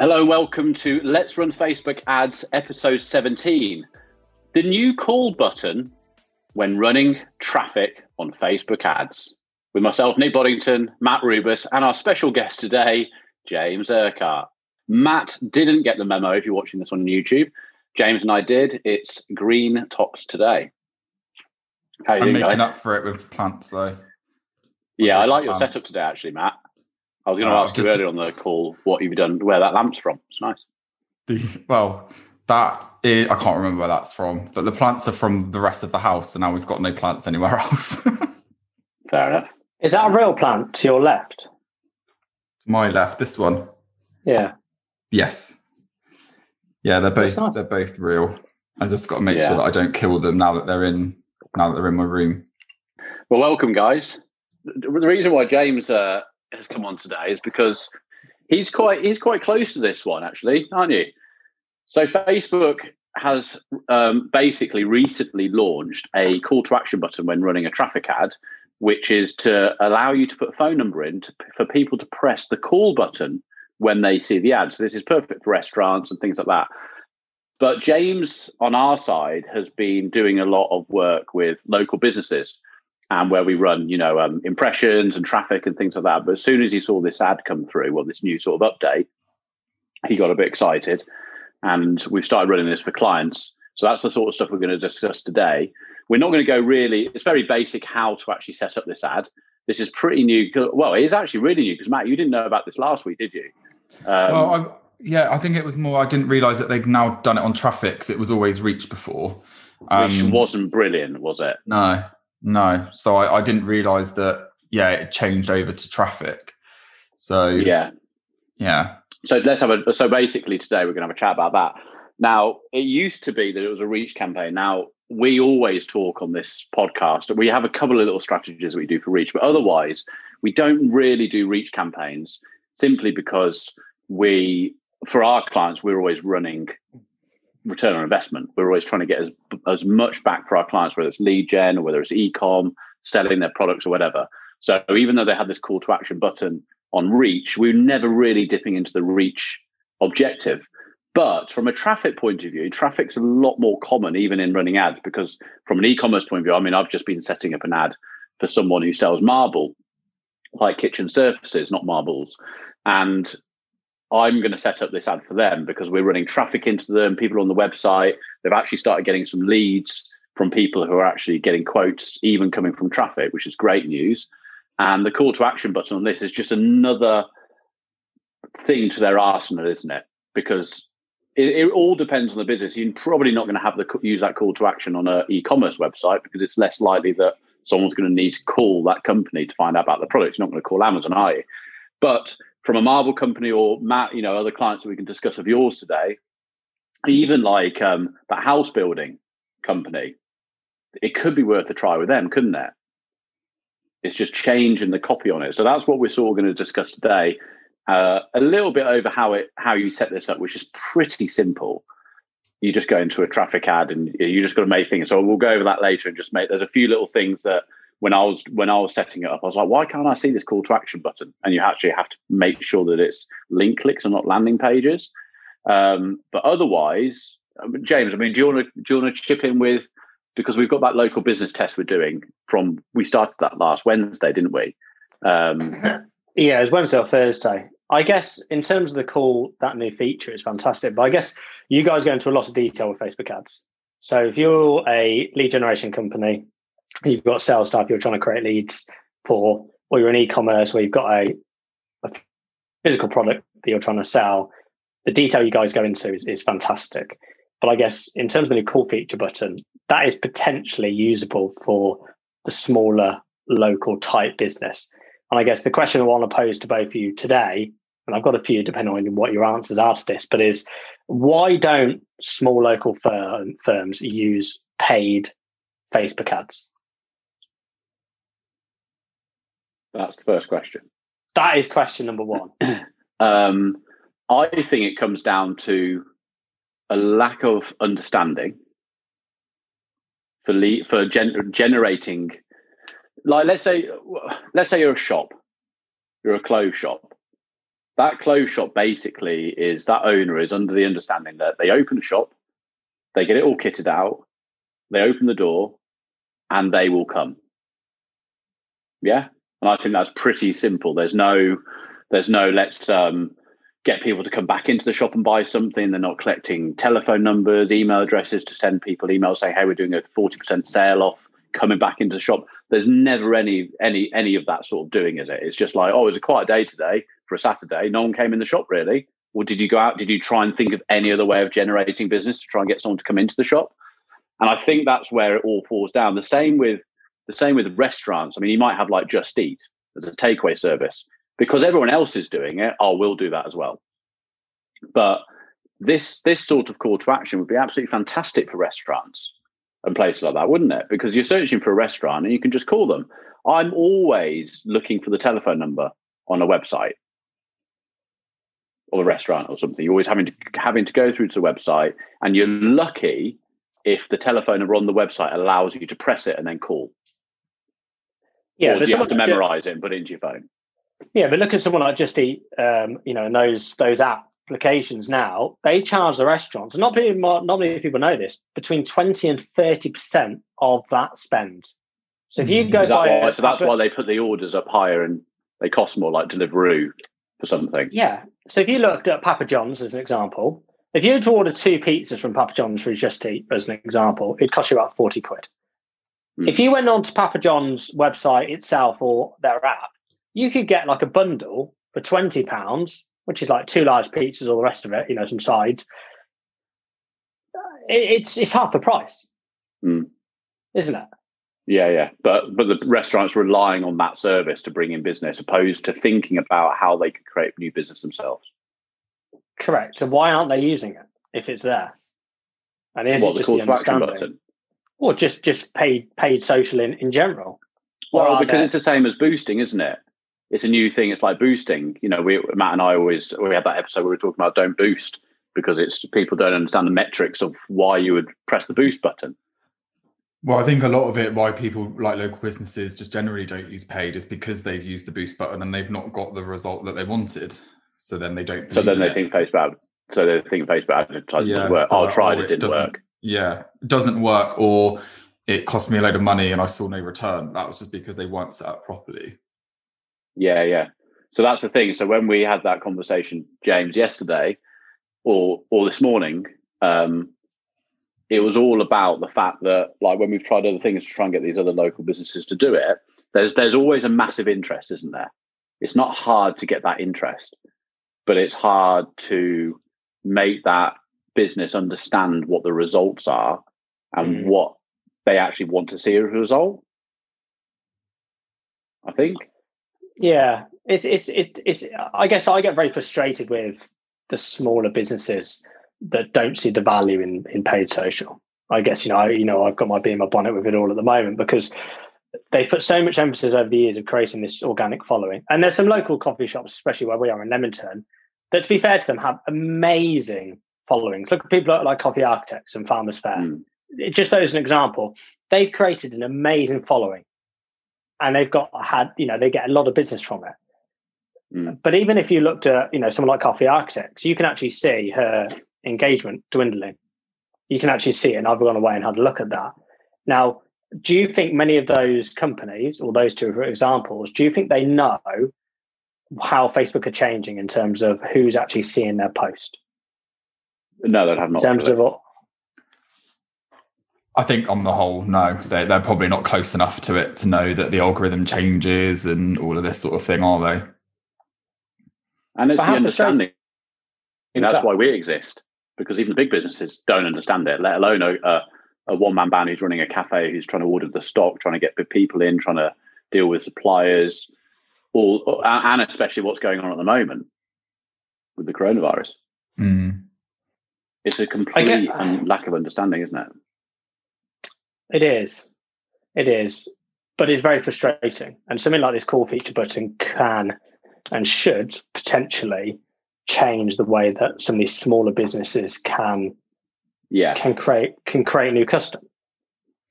Hello, welcome to Let's Run Facebook Ads episode 17. The new call button when running traffic on Facebook ads. With myself, Nick Boddington, Matt Rubus, and our special guest today, James Urquhart. Matt didn't get the memo if you're watching this on YouTube. James and I did. It's green tops today. How you I'm making guys? up for it with plants, though. Yeah, I like your setup today, actually, Matt. I was going to uh, ask you earlier on the call what you've done, where that lamp's from. It's nice. The, well, that is, I can't remember where that's from, but the plants are from the rest of the house, and now we've got no plants anywhere else. Fair enough. Is that a real plant to your left? To my left, this one. Yeah. Yes. Yeah, they're both nice. they're both real. I just got to make yeah. sure that I don't kill them now that they're in now that they're in my room. Well, welcome, guys. The reason why James uh, has come on today is because he's quite he's quite close to this one, actually, aren't you? So Facebook has um, basically recently launched a call to action button when running a traffic ad, which is to allow you to put a phone number in to, for people to press the call button when they see the ad. So this is perfect for restaurants and things like that. But James on our side has been doing a lot of work with local businesses and where we run, you know, um, impressions and traffic and things like that. But as soon as he saw this ad come through, well, this new sort of update, he got a bit excited, and we've started running this for clients. So that's the sort of stuff we're going to discuss today. We're not going to go really. It's very basic how to actually set up this ad. This is pretty new. Well, it is actually really new because Matt, you didn't know about this last week, did you? Um, well, I've, yeah, I think it was more. I didn't realize that they've now done it on traffic because it was always Reach before, um, which wasn't brilliant, was it? No, no. So I, I didn't realize that. Yeah, it changed over to traffic. So yeah, yeah. So let's have a. So basically, today we're going to have a chat about that. Now, it used to be that it was a reach campaign. Now we always talk on this podcast. We have a couple of little strategies that we do for reach, but otherwise, we don't really do reach campaigns simply because we, for our clients, we're always running return on investment. We're always trying to get as as much back for our clients, whether it's lead gen or whether it's e-com, selling their products or whatever. So even though they had this call to action button on reach, we are never really dipping into the reach objective. But from a traffic point of view, traffic's a lot more common even in running ads because from an e-commerce point of view, I mean, I've just been setting up an ad for someone who sells marble, like kitchen surfaces, not marbles. And I'm going to set up this ad for them because we're running traffic into them. People on the website, they've actually started getting some leads from people who are actually getting quotes, even coming from traffic, which is great news. And the call to action button on this is just another thing to their arsenal, isn't it? Because it, it all depends on the business. You're probably not going to have the use that call to action on an e-commerce website because it's less likely that someone's going to need to call that company to find out about the product. You're not going to call Amazon, are you? But from a marble company or Matt, you know, other clients that we can discuss of yours today, even like um, the house building company, it could be worth a try with them, couldn't it? It's just changing the copy on it. So that's what we're sort of going to discuss today. Uh, a little bit over how it how you set this up, which is pretty simple. You just go into a traffic ad and you just got to make things. So we'll go over that later and just make. There's a few little things that when I was when I was setting it up, I was like, why can't I see this call to action button? And you actually have to make sure that it's link clicks and not landing pages. Um, but otherwise, James, I mean, do you want to do you want to chip in with because we've got that local business test we're doing from we started that last Wednesday, didn't we? Um, yeah, it was Wednesday or Thursday. I guess in terms of the call, that new feature is fantastic. But I guess you guys go into a lot of detail with Facebook ads. So if you're a lead generation company, you've got sales staff you're trying to create leads for, or you're in e-commerce where you've got a, a physical product that you're trying to sell, the detail you guys go into is, is fantastic. But I guess in terms of the new call feature button, that is potentially usable for the smaller local type business. And I guess the question I want to pose to both of you today, and I've got a few depending on what your answers are to this, but is why don't small local firm, firms use paid Facebook ads? That's the first question. That is question number one. um, I think it comes down to a lack of understanding for le- for gen- generating. Like, let's say, let's say you're a shop, you're a clothes shop, that clothes shop basically is that owner is under the understanding that they open a shop, they get it all kitted out, they open the door, and they will come. Yeah. And I think that's pretty simple. There's no, there's no let's um, get people to come back into the shop and buy something. They're not collecting telephone numbers, email addresses to send people emails saying, "Hey, we're doing a forty percent sale off." Coming back into the shop. There's never any any any of that sort of doing, is it? It's just like, oh, it's a quiet day today for a Saturday. No one came in the shop really. Or did you go out? Did you try and think of any other way of generating business to try and get someone to come into the shop? And I think that's where it all falls down. The same with the same with restaurants. I mean, you might have like Just Eat as a takeaway service because everyone else is doing it. Oh, we'll do that as well. But this this sort of call to action would be absolutely fantastic for restaurants and places like that, wouldn't it? Because you're searching for a restaurant and you can just call them. I'm always looking for the telephone number on a website or a restaurant or something. You're always having to having to go through to the website, and you're lucky if the telephone number on the website allows you to press it and then call. Yeah, or do you have to memorize it and put it into your phone? Yeah, but look at someone like Just Eat, um, you know, and those those applications now. They charge the restaurants. Not many, not many people know this. Between twenty and thirty percent of that spend. So if you mm, go that why, so that's why they put the orders up higher and they cost more, like Deliveroo for something. Yeah. So if you looked at Papa John's as an example, if you were to order two pizzas from Papa John's for Just Eat as an example, it'd cost you about forty quid. Mm. If you went on to Papa John's website itself or their app, you could get like a bundle for twenty pounds, which is like two large pizzas, all the rest of it, you know, some sides. it's it's half the price, mm. isn't it? Yeah, yeah, but but the restaurants relying on that service to bring in business, opposed to thinking about how they could create new business themselves. Correct. So why aren't they using it if it's there? And is what, it just the, the understanding? Button? Or just just paid paid social in, in general? Well, because there? it's the same as boosting, isn't it? It's a new thing. It's like boosting. You know, we Matt and I always we had that episode where we were talking about don't boost because it's people don't understand the metrics of why you would press the boost button. Well, I think a lot of it why people like local businesses just generally don't use paid is because they've used the boost button and they've not got the result that they wanted. So then they don't. So then they it. think Facebook. So they think Facebook advertising yeah, doesn't work. Oh, I tried, oh, it didn't work. Yeah, doesn't work, or it cost me a load of money and I saw no return. That was just because they weren't set up properly. Yeah, yeah. So that's the thing. So when we had that conversation, James, yesterday, or or this morning, um, it was all about the fact that, like, when we've tried other things to try and get these other local businesses to do it, there's there's always a massive interest, isn't there? It's not hard to get that interest, but it's hard to make that business understand what the results are and mm. what they actually want to see as a result. I think. Yeah, it's it's it's, it's I guess I get very frustrated with the smaller businesses that don't see the value in in paid social. I guess you know I, you know I've got my bee in my bonnet with it all at the moment because they put so much emphasis over the years of creating this organic following. And there's some local coffee shops, especially where we are in Leamington, that to be fair to them have amazing followings. Look at people like Coffee Architects and Farmers Fair. Mm. Just as an example, they've created an amazing following, and they've got had you know they get a lot of business from it. Mm. But even if you looked at you know someone like Coffee Architects, you can actually see her engagement dwindling. You can actually see it, and I've gone away and had a look at that. Now, do you think many of those companies, or those two examples, do you think they know how Facebook are changing in terms of who's actually seeing their post? No, they have not. In terms of what? I think on the whole, no, they're, they're probably not close enough to it to know that the algorithm changes and all of this sort of thing, are they? And it's the understanding. That's why we exist because even the big businesses don't understand it, let alone a, a, a one man band who's running a cafe who's trying to order the stock, trying to get people in, trying to deal with suppliers, all, and especially what's going on at the moment with the coronavirus. Mm. It's a complete get, lack of understanding, isn't it? It is. It is. But it's very frustrating. And something like this call feature button can and should potentially change the way that some of these smaller businesses can yeah can create can create new custom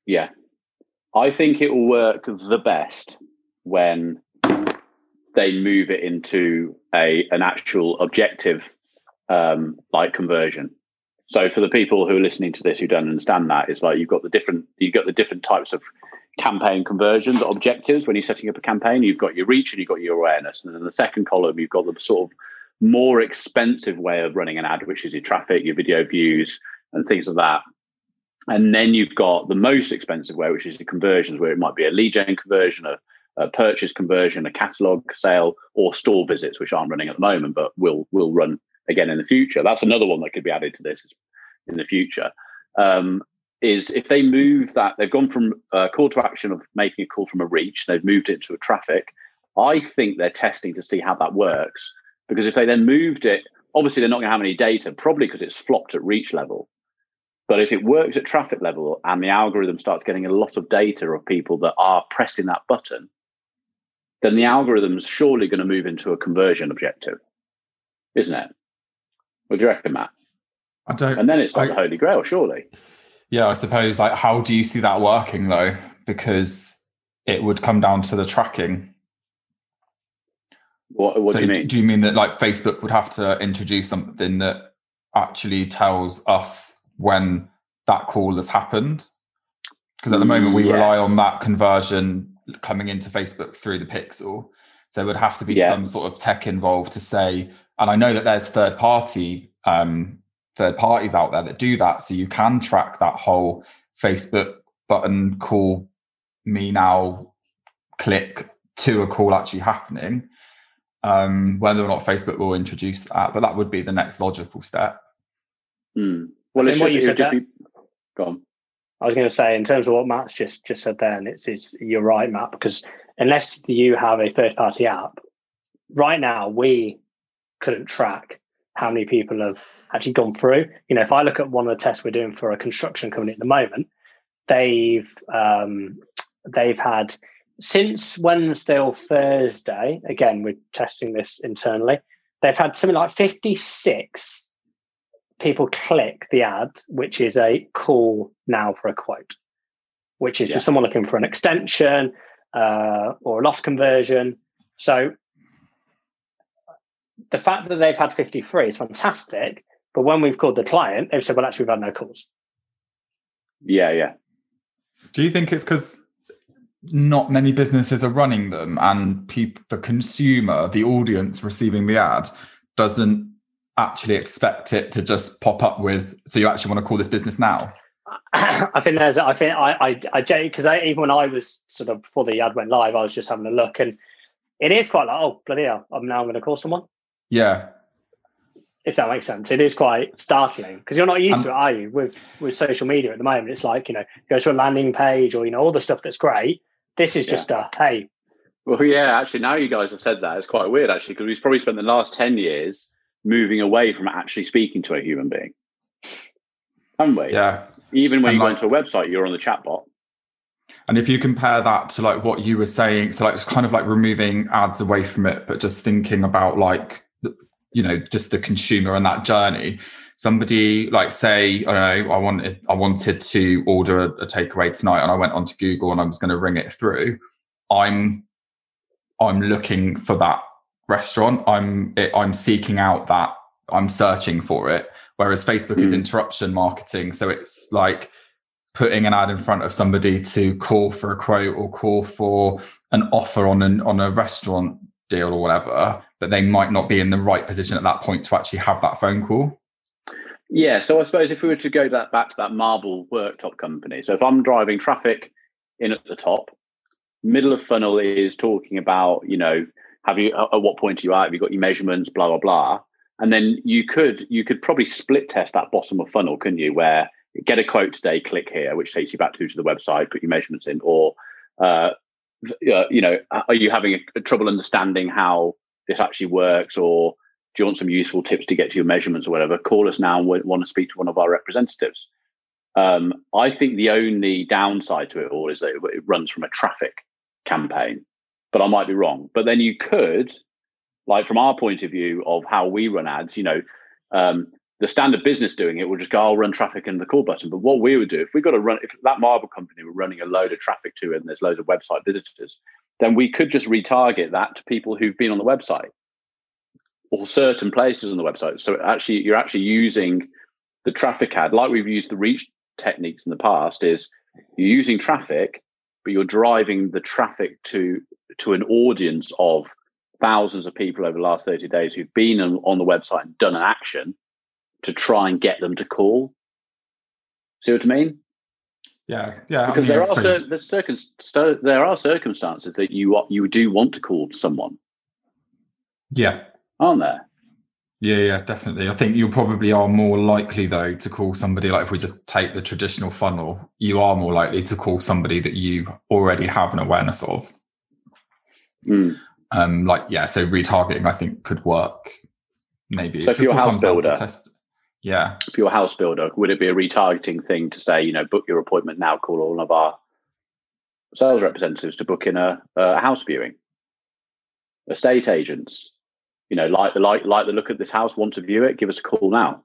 yeah i think it will work the best when they move it into a an actual objective um, like conversion. So for the people who are listening to this who don't understand that, it's like you've got the different you've got the different types of campaign conversions objectives when you're setting up a campaign. You've got your reach and you've got your awareness, and then the second column you've got the sort of more expensive way of running an ad, which is your traffic, your video views, and things like that. And then you've got the most expensive way, which is the conversions, where it might be a lead gen conversion, a, a purchase conversion, a catalog sale, or store visits, which aren't running at the moment, but will will run again in the future. That's another one that could be added to this in the future. Um, is if they move that, they've gone from a call to action of making a call from a reach, they've moved it to a traffic. I think they're testing to see how that works because if they then moved it, obviously they're not going to have any data, probably because it's flopped at reach level. But if it works at traffic level and the algorithm starts getting a lot of data of people that are pressing that button, then the algorithm's surely going to move into a conversion objective, isn't it? What do you reckon, Matt? I don't. And then it's like I, the holy grail, surely. Yeah, I suppose. Like, how do you see that working though? Because it would come down to the tracking. What, what so do you mean? Do you mean that like Facebook would have to introduce something that actually tells us when that call has happened? Because at the moment we yes. rely on that conversion coming into Facebook through the pixel. So there would have to be yeah. some sort of tech involved to say, and I know that there's third party um, third parties out there that do that. So you can track that whole Facebook button call me now click to a call actually happening um, whether or not Facebook will introduce that, but that would be the next logical step. Mm. Well, it's what you said be... Go I was going to say, in terms of what Matt's just just said, then it's, it's you're right, Matt, because unless you have a third party app, right now we couldn't track how many people have actually gone through. You know, if I look at one of the tests we're doing for a construction company at the moment, they've um, they've had since Wednesday or Thursday, again, we're testing this internally, they've had something like 56 people click the ad, which is a call now for a quote, which is yeah. for someone looking for an extension uh, or a loft conversion. So the fact that they've had 53 is fantastic. But when we've called the client, they've said, well, actually, we've had no calls. Yeah, yeah. Do you think it's because not many businesses are running them and people the consumer the audience receiving the ad doesn't actually expect it to just pop up with so you actually want to call this business now i think there's i think i i, I because even when i was sort of before the ad went live i was just having a look and it is quite like oh bloody hell i'm now going to call someone yeah if that makes sense. It is quite startling because you're not used um, to it, are you? With with social media at the moment, it's like you know, go to a landing page or you know all the stuff that's great, this is just yeah. a hey. Well, yeah, actually, now you guys have said that, it's quite weird actually because we've probably spent the last ten years moving away from actually speaking to a human being, haven't we? Yeah. Even when and you like, go into a website, you're on the chat bot. And if you compare that to like what you were saying, so like it's kind of like removing ads away from it, but just thinking about like you know just the consumer and that journey somebody like say I don't know I wanted I wanted to order a, a takeaway tonight and I went onto Google and I was going to ring it through. I'm I'm looking for that restaurant. I'm it, I'm seeking out that. I'm searching for it. Whereas Facebook mm. is hmm. interruption marketing, so it's like putting an ad in front of somebody to call for a quote or call for an offer on an on a restaurant deal or whatever, but they might not be in the right position at that point to actually have that phone call. Yeah, so I suppose if we were to go that back to that marble worktop company, so if I'm driving traffic in at the top, middle of funnel is talking about, you know, have you at what point are you at? Have you got your measurements, blah blah blah, and then you could you could probably split test that bottom of funnel, couldn't you? Where get a quote today, click here, which takes you back to, to the website, put your measurements in, or uh, uh, you know, are you having a, a trouble understanding how this actually works, or do you want some useful tips to get to your measurements or whatever, call us now and we want to speak to one of our representatives. Um, I think the only downside to it all is that it, runs from a traffic campaign, but I might be wrong. But then you could, like from our point of view of how we run ads, you know, um, the standard business doing it will just go, I'll run traffic in the call button. But what we would do if we got to run, if that marble company were running a load of traffic to it and there's loads of website visitors, then we could just retarget that to people who've been on the website or certain places on the website. So actually, you're actually using the traffic ad, like we've used the reach techniques in the past, is you're using traffic, but you're driving the traffic to to an audience of thousands of people over the last 30 days who've been on, on the website and done an action to try and get them to call. See what I mean? Yeah, yeah. Because there are cer- there's circum- there are circumstances that you you do want to call someone, yeah, aren't there? Yeah, yeah, definitely. I think you probably are more likely though to call somebody like if we just take the traditional funnel, you are more likely to call somebody that you already have an awareness of. Mm. Um, like yeah, so retargeting I think could work. Maybe So if you're a house builder, test. Yeah, if you're a house builder, would it be a retargeting thing to say, you know, book your appointment now, call all of our sales representatives to book in a, a house viewing? Estate agents, you know, like the like like the look at this house, want to view it, give us a call now.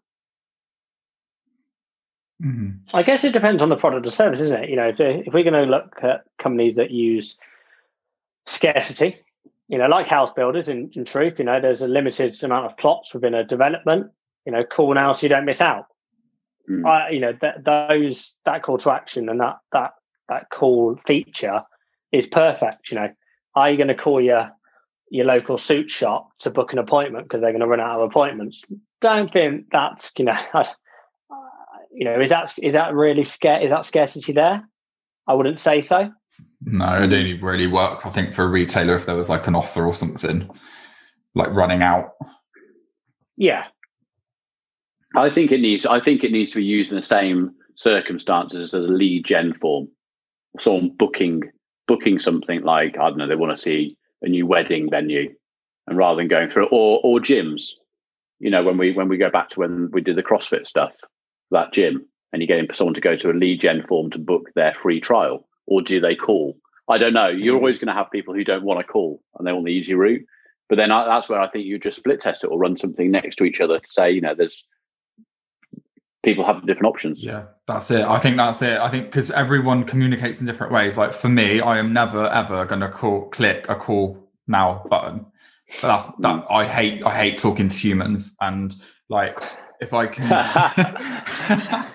Mhm. I guess it depends on the product or service, isn't it? You know, if, if we're going to look at companies that use scarcity, you know, like house builders, in, in truth, you know, there's a limited amount of plots within a development. You know, call now so you don't miss out. Mm. I, you know, that those that call to action and that that that call feature is perfect. You know, are you going to call your your local suit shop to book an appointment because they're going to run out of appointments? Don't think that's you know, you know, is that is that really scare? Is that scarcity there? I wouldn't say so. No, it only really work. I think for a retailer if there was like an offer or something, like running out. Yeah, I think it needs. I think it needs to be used in the same circumstances as a lead gen form. Someone booking booking something like I don't know, they want to see a new wedding venue, and rather than going through or or gyms, you know, when we when we go back to when we did the CrossFit stuff, that gym, and you're getting someone to go to a lead gen form to book their free trial, or do they call? I don't know. You're mm. always going to have people who don't want to call and they want the easy route. But then I, that's where I think you just split test it or run something next to each other to say, you know, there's people have different options. Yeah, that's it. I think that's it. I think because everyone communicates in different ways. Like for me, I am never ever going to call click a call now button. But that's mm. that. I hate I hate talking to humans and like if I can.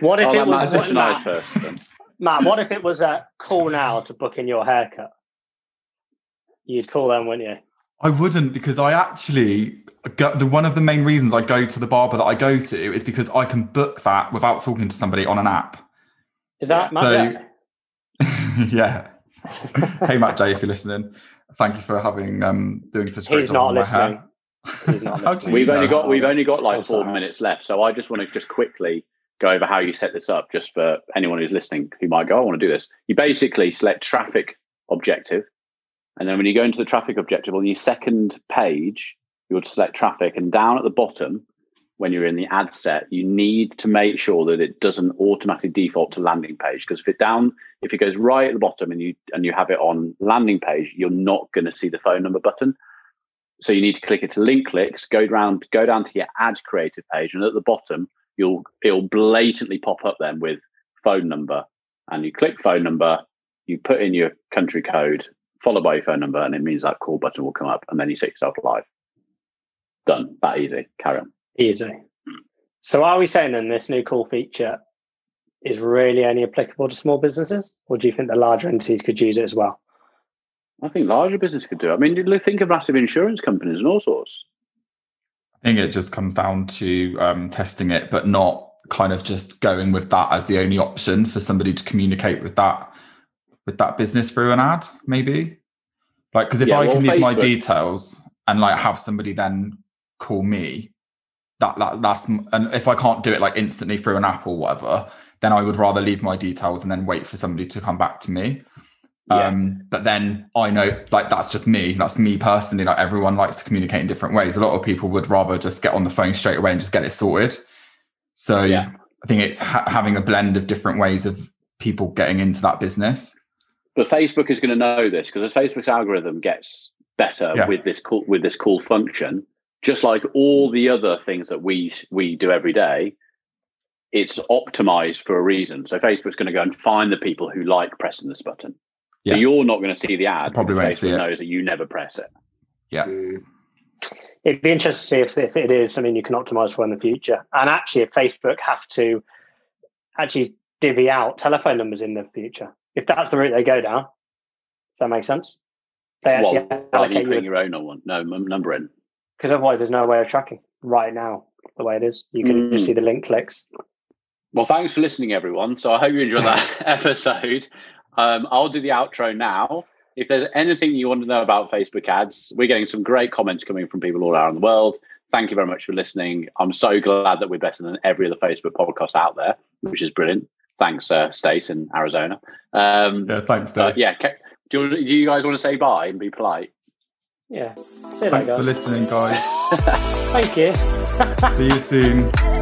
What if Oh, it was Matt's such a Matt, nice. Matt, what if it was a call now to book in your haircut? You'd call them, wouldn't you? I wouldn't because I actually go, the one of the main reasons I go to the barber that I go to is because I can book that without talking to somebody on an app. Is that Matt? So- Yeah. yeah. hey Matt J, if you're listening, thank you for having um doing such a great He's job not my listening. hair. He's not listening. We've only got we've only got like Oh, four sorry. minutes left, so I just want to just quickly go over how you set this up, just for anyone who's listening who might go, I want to do this. You basically select traffic objective, and then when you go into the traffic objective on your second page, you would select traffic, and down at the bottom, when you're in the ad set, you need to make sure that it doesn't automatically default to landing page because if it down if it goes right at the bottom and you and you have it on landing page, you're not going to see the phone number button. So you need to click it to link clicks, go down, go down to your ad creative page, and at the bottom, you'll it'll blatantly pop up then with phone number. And you click phone number, you put in your country code, followed by your phone number, and it means that call button will come up, and then you set yourself live. Done. That easy. Carry on. Easy. So are we saying then this new call feature is really only applicable to small businesses? Or do you think the larger entities could use it as well? I think larger business could do. it. I mean, you think of massive insurance companies and all sorts. I think it just comes down to um, testing it, but not kind of just going with that as the only option for somebody to communicate with that with that business through an ad, maybe. Like, because if Yeah, I can leave my details and like have somebody then call me, that that that's and if I can't do it like instantly through an app or whatever, then I would rather leave my details and then wait for somebody to come back to me. Yeah. Um, but then I know like that's just me. That's me personally. Like everyone likes to communicate in different ways. A lot of people would rather just get on the phone straight away and just get it sorted. So Yeah. I think it's ha- having a blend of different ways of people getting into that business. But Facebook is going to know this because as Facebook's algorithm gets better Yeah. with this cool with this cool function, just like all the other things that we we do every day, it's optimized for a reason. So Facebook's going to go and find the people who like pressing this button. So Yeah. you're not going to see the ad. Probably but won't Facebook see it. knows that you never press it. Yeah. Mm. It'd be interesting to see if, if it is something you can optimize for in the future. And actually, if Facebook have to actually divvy out telephone numbers in the future, if that's the route they go down, does that make sense? They actually Well, like you putting you your own on one, no number in. because otherwise there's no way of tracking right now the way it is. You can just Mm. see the link clicks. Well, thanks for listening, everyone. So I hope you enjoyed that episode. Um, I'll do the outro now. If there's anything you want to know about Facebook ads, we're getting some great comments coming from people all around the world. Thank you very much for listening. I'm so glad that we're better than every other Facebook podcast out there, which is brilliant. Thanks, uh, Stace in Arizona. Um, Yeah. Thanks, uh, yeah, do you, do you guys want to say bye and be polite? Yeah. See you later, Thanks for listening, guys. Thank you. See you soon.